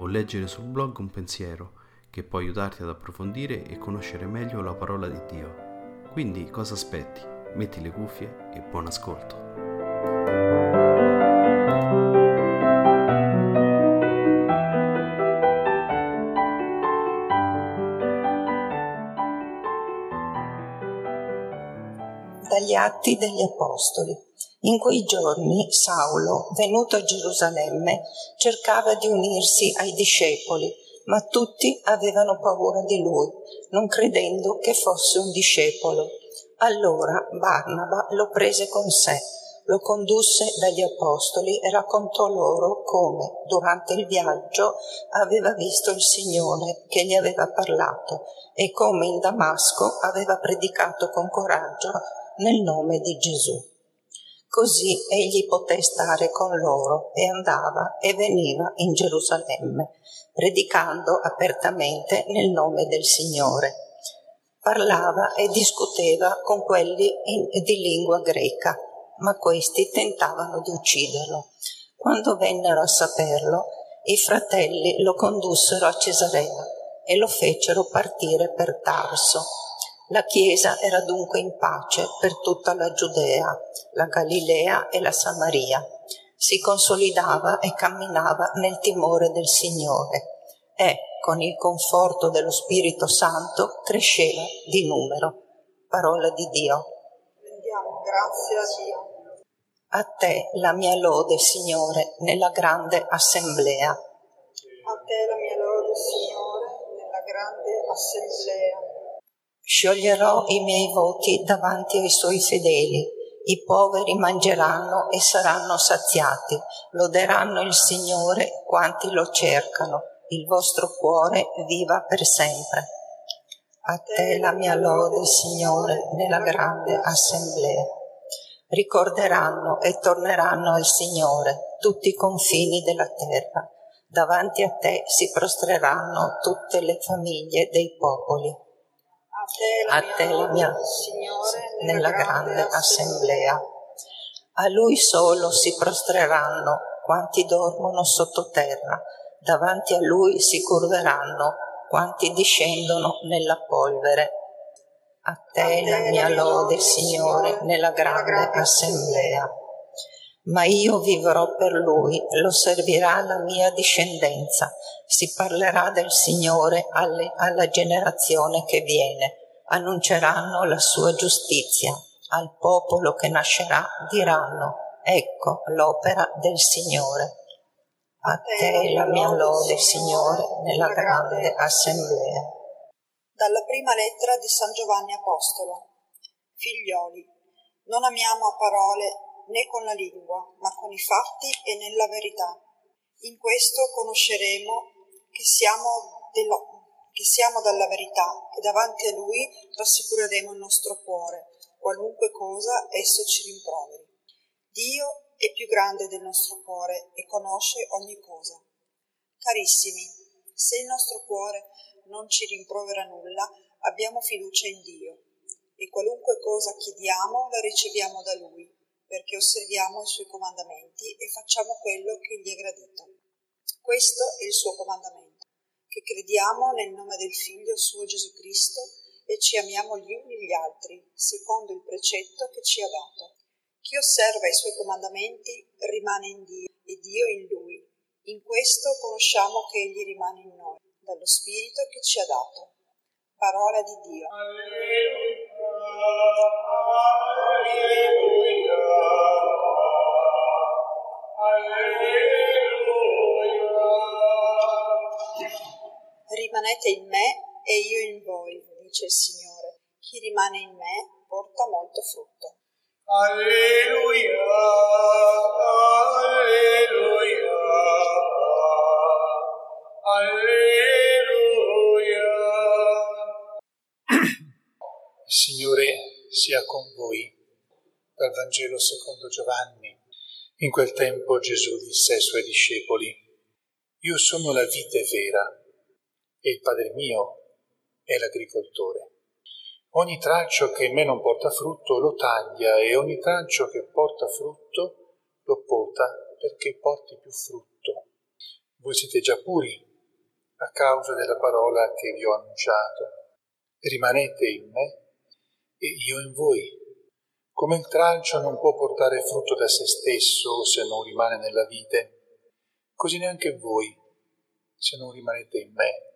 o leggere sul blog un pensiero che può aiutarti ad approfondire e conoscere meglio la parola di Dio. Quindi cosa aspetti? Metti le cuffie e buon ascolto. Dagli Atti degli Apostoli. In quei giorni Saulo, venuto a Gerusalemme, cercava di unirsi ai discepoli, ma tutti avevano paura di lui, non credendo che fosse un discepolo. Allora Barnaba lo prese con sé, lo condusse dagli apostoli e raccontò loro come, durante il viaggio, aveva visto il Signore che gli aveva parlato e come in Damasco aveva predicato con coraggio nel nome di Gesù. Così egli poté stare con loro e andava e veniva in Gerusalemme, predicando apertamente nel nome del Signore. Parlava e discuteva con quelli in, di lingua greca, ma questi tentavano di ucciderlo. Quando vennero a saperlo, i fratelli lo condussero a Cesarea e lo fecero partire per Tarso la Chiesa era dunque in pace per tutta la Giudea, la Galilea e la Samaria. Si consolidava e camminava nel timore del Signore e, con il conforto dello Spirito Santo, cresceva di numero. Parola di Dio. Rendiamo grazie a Dio. A te la mia lode, Signore, nella grande assemblea. A te la mia lode, Signore, nella grande assemblea. Scioglierò i miei voti davanti ai suoi fedeli. I poveri mangeranno e saranno saziati, loderanno il Signore quanti lo cercano. Il vostro cuore viva per sempre. A te la mia lode, Signore, nella grande assemblea. Ricorderanno e torneranno al Signore tutti i confini della terra. Davanti a te si prostreranno tutte le famiglie dei popoli a te la mia, Signore, nella grande assemblea. A lui solo si prostreranno quanti dormono sottoterra, davanti a lui si curveranno quanti discendono nella polvere. A te la mia lode, Signore, nella grande assemblea. Ma io vivrò per lui, lo servirà la mia discendenza, si parlerà del Signore alle, alla generazione che viene annunceranno la sua giustizia. Al popolo che nascerà diranno, ecco l'opera del Signore. A te la mia lode, Signore, nella grande assemblea. Dalla prima lettera di San Giovanni Apostolo. Figlioli, non amiamo a parole né con la lingua, ma con i fatti e nella verità. In questo conosceremo che siamo della, che siamo dalla verità e davanti a Lui rassicureremo il nostro cuore, qualunque cosa esso ci rimproveri. Dio è più grande del nostro cuore e conosce ogni cosa. Carissimi, se il nostro cuore non ci rimprovera nulla, abbiamo fiducia in Dio e qualunque cosa chiediamo la riceviamo da Lui, perché osserviamo i Suoi comandamenti e facciamo quello che gli è gradito. Questo è il suo comandamento crediamo nel nome del Figlio suo Gesù Cristo e ci amiamo gli uni gli altri, secondo il precetto che ci ha dato. Chi osserva i suoi comandamenti rimane in Dio e Dio in lui. In questo conosciamo che Egli rimane in noi, dallo Spirito che ci ha dato. Parola di Dio. Alleluia, alleluia, alleluia. Rimanete in me e io in voi, dice il Signore. Chi rimane in me porta molto frutto. Alleluia, alleluia, Alleluia. Il Signore sia con voi. Dal Vangelo secondo Giovanni. In quel tempo Gesù disse ai suoi discepoli, Io sono la vite vera e il Padre mio è l'agricoltore. Ogni tralcio che in me non porta frutto lo taglia e ogni tralcio che porta frutto lo pota perché porti più frutto. Voi siete già puri a causa della parola che vi ho annunciato. Rimanete in me e io in voi. Come il tralcio non può portare frutto da se stesso se non rimane nella vite, così neanche voi se non rimanete in me.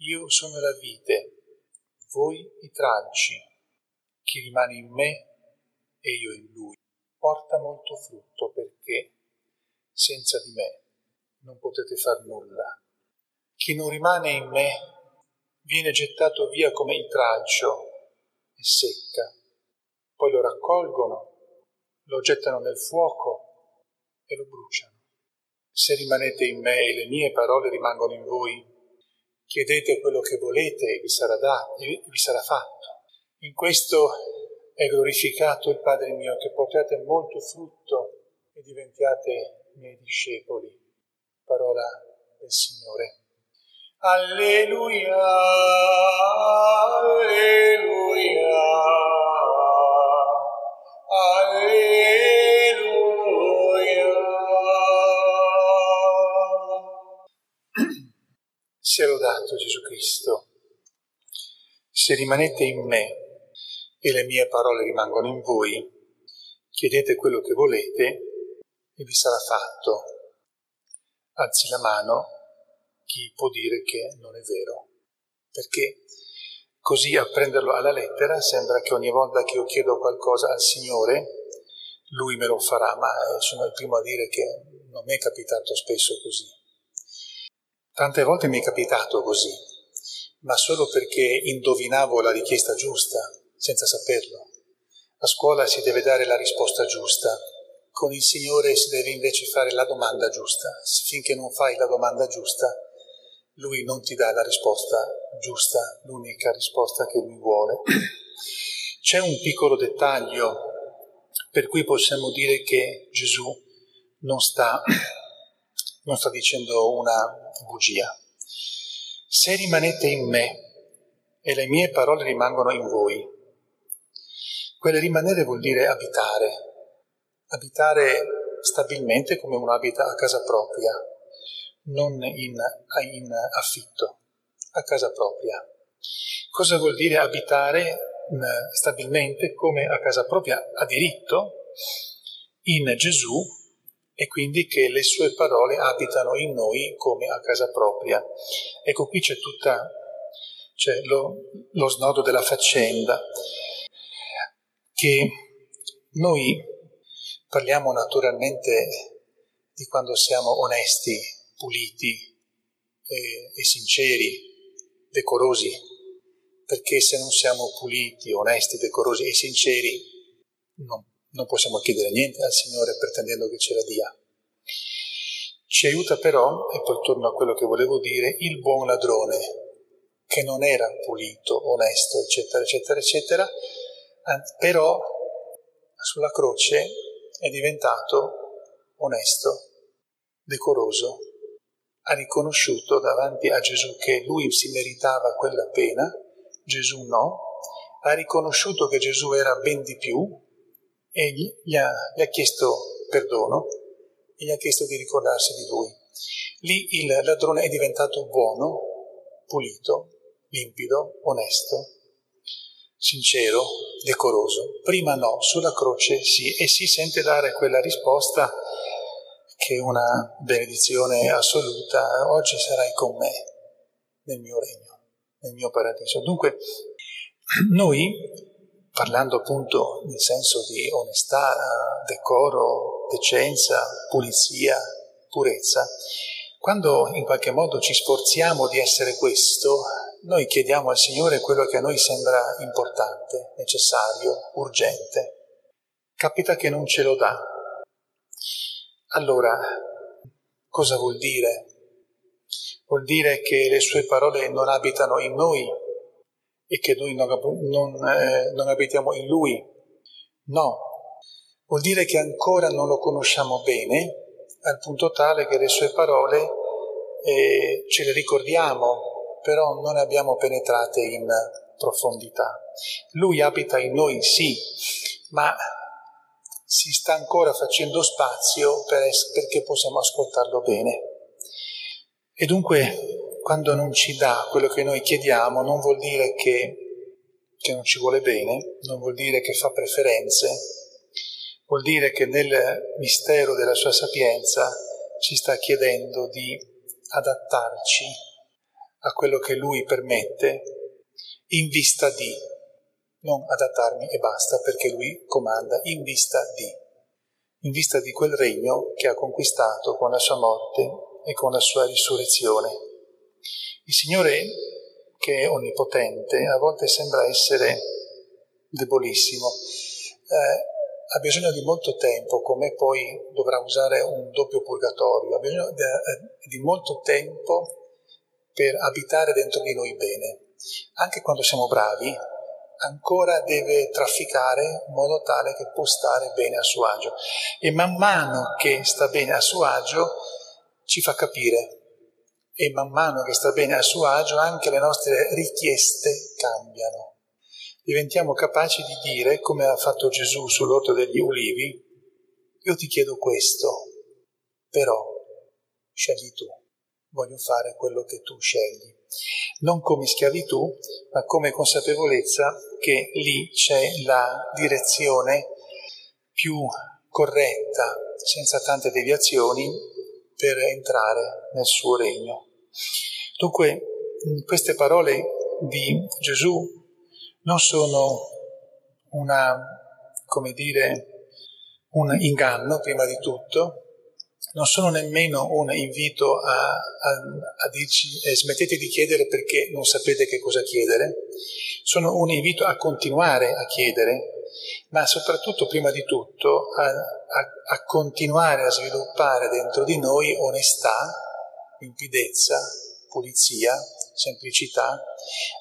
Io sono la vite, voi i tralci. Chi rimane in me e io in lui porta molto frutto perché senza di me non potete far nulla. Chi non rimane in me viene gettato via come il tralcio e secca. Poi lo raccolgono, lo gettano nel fuoco e lo bruciano. Se rimanete in me e le mie parole rimangono in voi, chiedete quello che volete e vi sarà dato, e vi sarà fatto. In questo è glorificato il Padre mio, che portate molto frutto e diventiate miei discepoli. Parola del Signore. Alleluia. Alleluia. Alleluia. Sia lodato Gesù Cristo. Se rimanete in me e le mie parole rimangono in voi, chiedete quello che volete e vi sarà fatto. Alzi la mano chi può dire che non è vero, perché così a prenderlo alla lettera sembra che ogni volta che io chiedo qualcosa al Signore, Lui me lo farà, ma sono il primo a dire che non mi è capitato spesso così. Tante volte mi è capitato così, ma solo perché indovinavo la richiesta giusta, senza saperlo. A scuola si deve dare la risposta giusta, con il Signore si deve invece fare la domanda giusta. Finché non fai la domanda giusta, Lui non ti dà la risposta giusta, l'unica risposta che Lui vuole. C'è un piccolo dettaglio per cui possiamo dire che Gesù non sta, non sta dicendo una bugia. Se rimanete in me e le mie parole rimangono in voi, quel rimanere vuol dire abitare, abitare stabilmente come uno abita a casa propria, non in, in affitto, a casa propria. Cosa vuol dire abitare stabilmente come a casa propria a diritto in Gesù e quindi che le sue parole abitano in noi come a casa propria. Ecco, qui c'è tutta c'è lo, lo snodo della faccenda che noi parliamo naturalmente di quando siamo onesti, puliti e, e sinceri, decorosi, perché se non siamo puliti, onesti, decorosi e sinceri non, non possiamo chiedere niente al Signore pretendendo che ce la dia. Ci aiuta però, e poi torno a quello che volevo dire, il buon ladrone, che non era pulito, onesto, eccetera, eccetera, eccetera, però sulla croce è diventato onesto, decoroso, ha riconosciuto davanti a Gesù che lui si meritava quella pena, Gesù no, ha riconosciuto che Gesù era ben di più e gli, gli, ha, gli ha chiesto perdono e gli ha chiesto di ricordarsi di lui. Lì il ladrone è diventato buono, pulito, limpido, onesto, sincero, decoroso. Prima no, sulla croce sì, e si sente dare quella risposta che è una benedizione assoluta. Oggi sarai con me nel mio regno, nel mio paradiso. Dunque, noi, parlando appunto nel senso di onestà, decoro, decenza, pulizia, purezza, quando in qualche modo ci sforziamo di essere questo, noi chiediamo al Signore quello che a noi sembra importante, necessario, urgente. Capita che non ce lo dà. Allora, cosa vuol dire? Vuol dire che le sue parole non abitano in noi e che noi non, non, eh, non abitiamo in lui. No, vuol dire che ancora non lo conosciamo bene, al punto tale che le sue parole eh, ce le ricordiamo, però non le abbiamo penetrate in profondità. Lui abita in noi, sì, ma si sta ancora facendo spazio per es- perché possiamo ascoltarlo bene. E dunque, quando non ci dà quello che noi chiediamo, non vuol dire che, che non ci vuole bene, non vuol dire che fa preferenze, vuol dire che nel mistero della sua sapienza ci sta chiedendo di adattarci a quello che lui permette in vista di non adattarmi e basta perché lui comanda in vista di, in vista di quel regno che ha conquistato con la sua morte e con la sua risurrezione. Il Signore, che è onnipotente, a volte sembra essere debolissimo, eh, ha bisogno di molto tempo, come poi dovrà usare un doppio purgatorio, ha bisogno di, eh, di molto tempo per abitare dentro di noi bene. Anche quando siamo bravi, ancora deve trafficare in modo tale che può stare bene a suo agio. E man mano che sta bene a suo agio ci fa capire e man mano che sta bene a suo agio anche le nostre richieste cambiano. Diventiamo capaci di dire, come ha fatto Gesù sull'orto degli ulivi, io ti chiedo questo, però scegli tu, voglio fare quello che tu scegli non come schiavitù, ma come consapevolezza che lì c'è la direzione più corretta, senza tante deviazioni, per entrare nel suo regno. Dunque, queste parole di Gesù non sono una, come dire, un inganno prima di tutto, non sono nemmeno un invito a, a, a dirci eh, smettete di chiedere perché non sapete che cosa chiedere, sono un invito a continuare a chiedere, ma soprattutto, prima di tutto, a, a continuare a sviluppare dentro di noi onestà, limpidezza, pulizia, semplicità,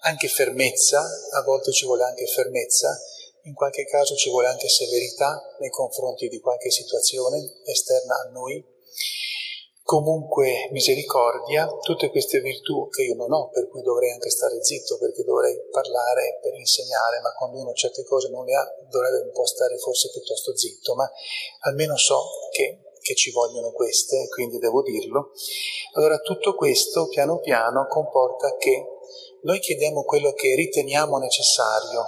anche fermezza, a volte ci vuole anche fermezza, in qualche caso ci vuole anche severità nei confronti di qualche situazione esterna a noi, comunque misericordia, tutte queste virtù che io non ho, per cui dovrei anche stare zitto, perché dovrei parlare per insegnare, ma quando uno certe cose non le ha, dovrebbe un po' stare forse piuttosto zitto, ma almeno so che, che ci vogliono queste, quindi devo dirlo. Allora tutto questo piano piano comporta che noi chiediamo quello che riteniamo necessario.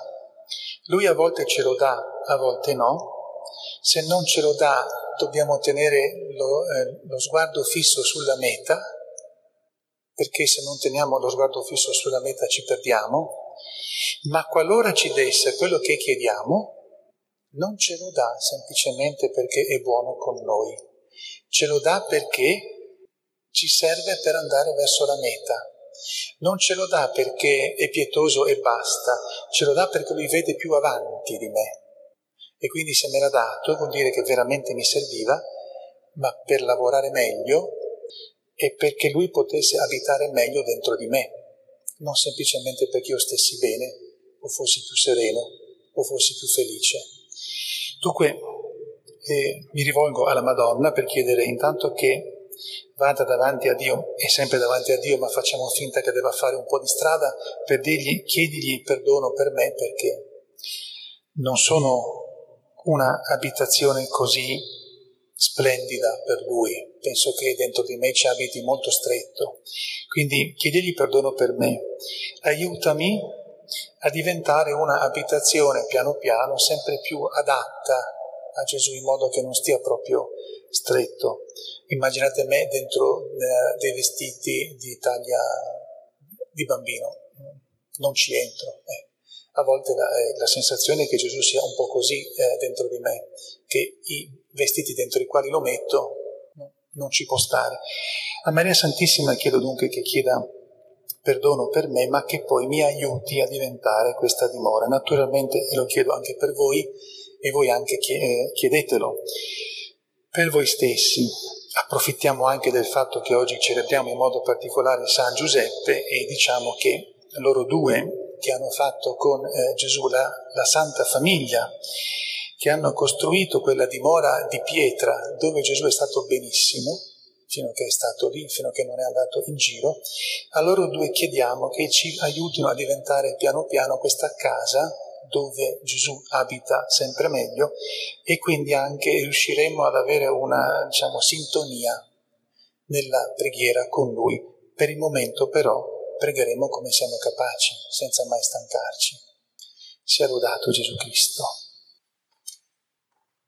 Lui a volte ce lo dà, a volte no. Se non ce lo dà, dobbiamo tenere lo, eh, lo sguardo fisso sulla meta, perché se non teniamo lo sguardo fisso sulla meta ci perdiamo, ma qualora ci desse quello che chiediamo, non ce lo dà semplicemente perché è buono con noi, ce lo dà perché ci serve per andare verso la meta. Non ce lo dà perché è pietoso e basta, ce lo dà perché lui vede più avanti di me. E quindi se me l'ha dato vuol dire che veramente mi serviva, ma per lavorare meglio e perché lui potesse abitare meglio dentro di me, non semplicemente perché io stessi bene o fossi più sereno o fossi più felice. Dunque eh, mi rivolgo alla Madonna per chiedere intanto che vada davanti a Dio, è sempre davanti a Dio, ma facciamo finta che debba fare un po' di strada per dirgli, chiedigli perdono per me perché non sono una abitazione così splendida per lui. Penso che dentro di me ci abiti molto stretto. Quindi chiedigli perdono per me. Aiutami a diventare una abitazione piano piano sempre più adatta a Gesù in modo che non stia proprio stretto. Immaginate me dentro eh, dei vestiti di taglia di bambino, non ci entro. Eh a volte la, eh, la, sensazione è che Gesù sia un po' così eh, dentro di me, che i vestiti dentro i quali lo metto no, non ci può stare. A Maria Santissima chiedo dunque che chieda perdono per me, ma che poi mi aiuti a diventare questa dimora. Naturalmente e lo chiedo anche per voi e voi anche eh, chiedetelo per voi stessi. approfittiamo anche del fatto che oggi celebriamo in modo particolare San Giuseppe e diciamo che loro due che hanno fatto con eh, Gesù la, la Santa Famiglia, che hanno costruito quella dimora di pietra dove Gesù è stato benissimo, fino a che è stato lì, fino a che non è andato in giro, a loro due chiediamo che ci aiutino a diventare piano piano questa casa dove Gesù abita sempre meglio e quindi anche riusciremo ad avere una diciamo, sintonia nella preghiera con Lui. Per il momento però pregheremo come siamo capaci, senza mai stancarci. Sia lodato Gesù Cristo.